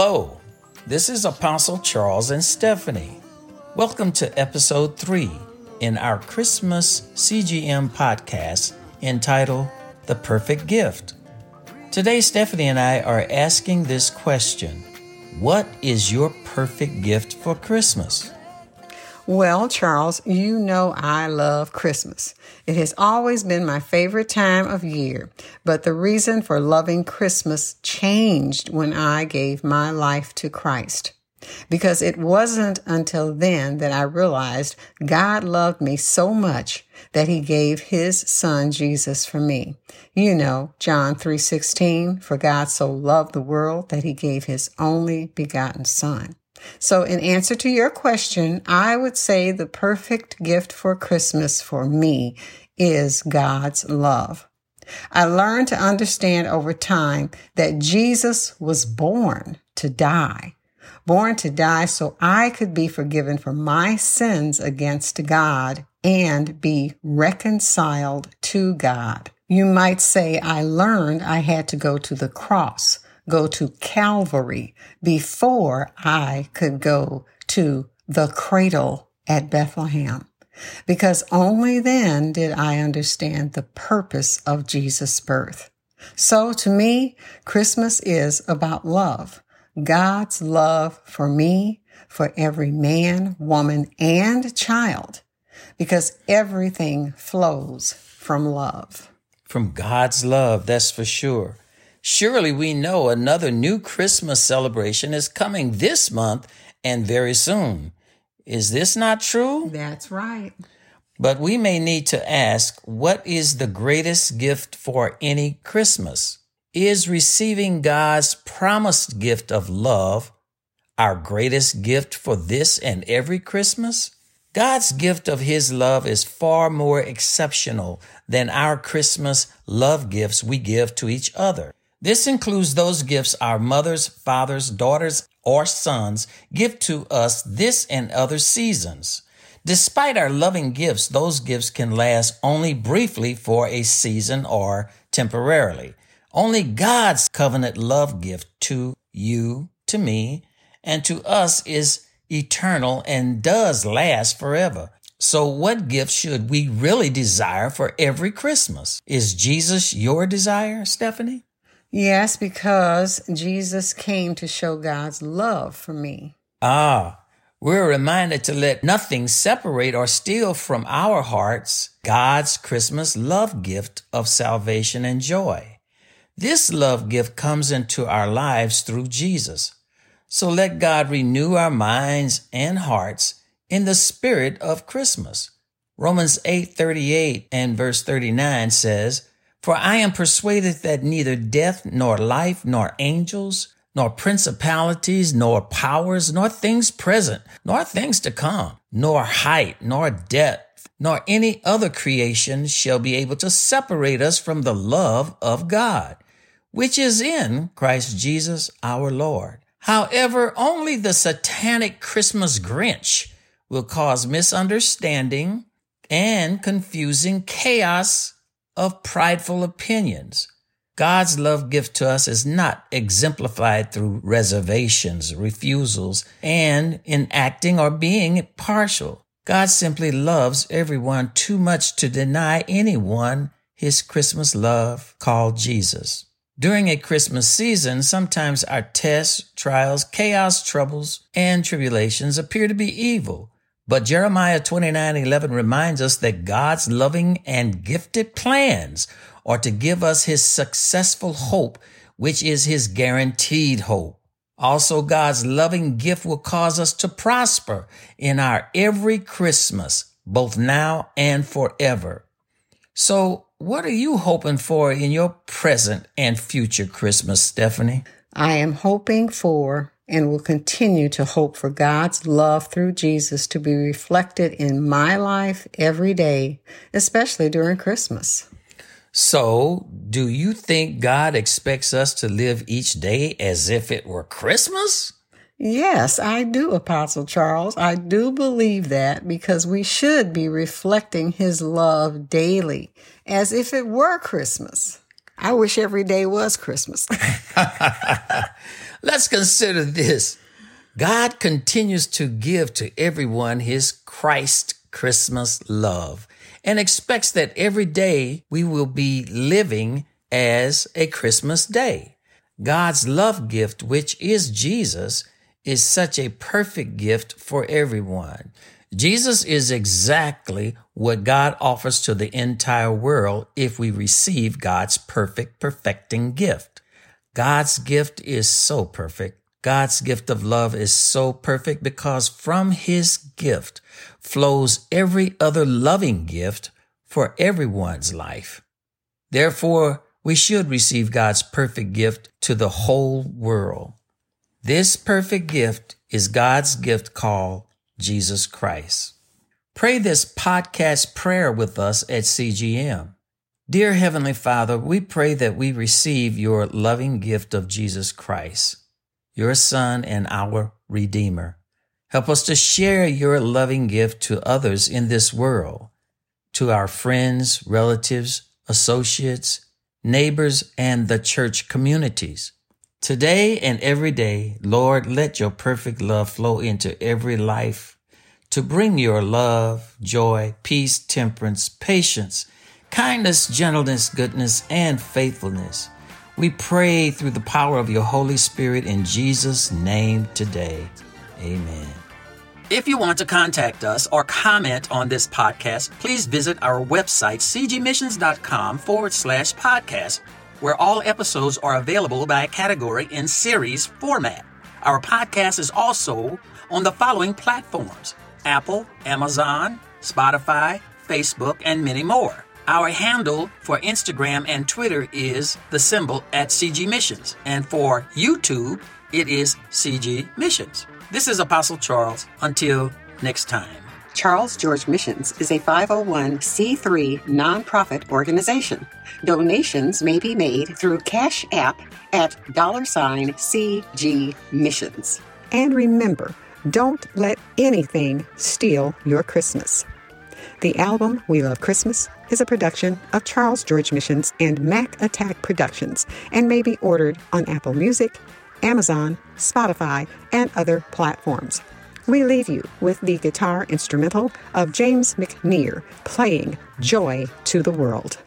Hello, this is Apostle Charles and Stephanie. Welcome to episode three in our Christmas CGM podcast entitled The Perfect Gift. Today, Stephanie and I are asking this question What is your perfect gift for Christmas? Well, Charles, you know I love Christmas. It has always been my favorite time of year, but the reason for loving Christmas changed when I gave my life to Christ. Because it wasn't until then that I realized God loved me so much that he gave his son Jesus for me. You know, John 3:16, for God so loved the world that he gave his only begotten son. So, in answer to your question, I would say the perfect gift for Christmas for me is God's love. I learned to understand over time that Jesus was born to die, born to die so I could be forgiven for my sins against God and be reconciled to God. You might say I learned I had to go to the cross go to Calvary before I could go to the cradle at Bethlehem. Because only then did I understand the purpose of Jesus' birth. So to me, Christmas is about love. God's love for me, for every man, woman, and child, because everything flows from love. From God's love, that's for sure. Surely we know another new Christmas celebration is coming this month and very soon. Is this not true? That's right. But we may need to ask what is the greatest gift for any Christmas? Is receiving God's promised gift of love our greatest gift for this and every Christmas? God's gift of His love is far more exceptional than our Christmas love gifts we give to each other. This includes those gifts our mothers, fathers, daughters, or sons give to us this and other seasons. Despite our loving gifts, those gifts can last only briefly for a season or temporarily. Only God's covenant love gift to you, to me, and to us is eternal and does last forever. So what gift should we really desire for every Christmas? Is Jesus your desire, Stephanie? Yes, because Jesus came to show God's love for me. Ah, we're reminded to let nothing separate or steal from our hearts God's Christmas love gift of salvation and joy. This love gift comes into our lives through Jesus. So let God renew our minds and hearts in the spirit of Christmas. Romans 8:38 and verse 39 says, for I am persuaded that neither death, nor life, nor angels, nor principalities, nor powers, nor things present, nor things to come, nor height, nor depth, nor any other creation shall be able to separate us from the love of God, which is in Christ Jesus our Lord. However, only the satanic Christmas Grinch will cause misunderstanding and confusing chaos of prideful opinions. God's love gift to us is not exemplified through reservations, refusals, and in acting or being partial. God simply loves everyone too much to deny anyone his Christmas love called Jesus. During a Christmas season, sometimes our tests, trials, chaos, troubles, and tribulations appear to be evil. But Jeremiah 29 11 reminds us that God's loving and gifted plans are to give us his successful hope, which is his guaranteed hope. Also, God's loving gift will cause us to prosper in our every Christmas, both now and forever. So, what are you hoping for in your present and future Christmas, Stephanie? I am hoping for and will continue to hope for God's love through Jesus to be reflected in my life every day, especially during Christmas. So, do you think God expects us to live each day as if it were Christmas? Yes, I do, Apostle Charles. I do believe that because we should be reflecting his love daily as if it were Christmas. I wish every day was Christmas. Let's consider this. God continues to give to everyone his Christ Christmas love and expects that every day we will be living as a Christmas day. God's love gift, which is Jesus, is such a perfect gift for everyone. Jesus is exactly what God offers to the entire world if we receive God's perfect, perfecting gift. God's gift is so perfect. God's gift of love is so perfect because from his gift flows every other loving gift for everyone's life. Therefore, we should receive God's perfect gift to the whole world. This perfect gift is God's gift called Jesus Christ. Pray this podcast prayer with us at CGM. Dear Heavenly Father, we pray that we receive your loving gift of Jesus Christ, your Son and our Redeemer. Help us to share your loving gift to others in this world, to our friends, relatives, associates, neighbors, and the church communities. Today and every day, Lord, let your perfect love flow into every life to bring your love, joy, peace, temperance, patience, kindness, gentleness, goodness, and faithfulness. We pray through the power of your Holy Spirit in Jesus' name today. Amen. If you want to contact us or comment on this podcast, please visit our website, cgmissions.com forward slash podcast where all episodes are available by category in series format. Our podcast is also on the following platforms Apple, Amazon, Spotify, Facebook, and many more. Our handle for Instagram and Twitter is the symbol at CG Missions, and for YouTube, it is CG Missions. This is Apostle Charles. Until next time. Charles George Missions is a 501c3 nonprofit organization. Donations may be made through Cash App at dollar sign CG Missions. And remember, don't let anything steal your Christmas. The album We Love Christmas is a production of Charles George Missions and Mac Attack Productions and may be ordered on Apple Music, Amazon, Spotify, and other platforms we leave you with the guitar instrumental of James McNear playing Joy to the World.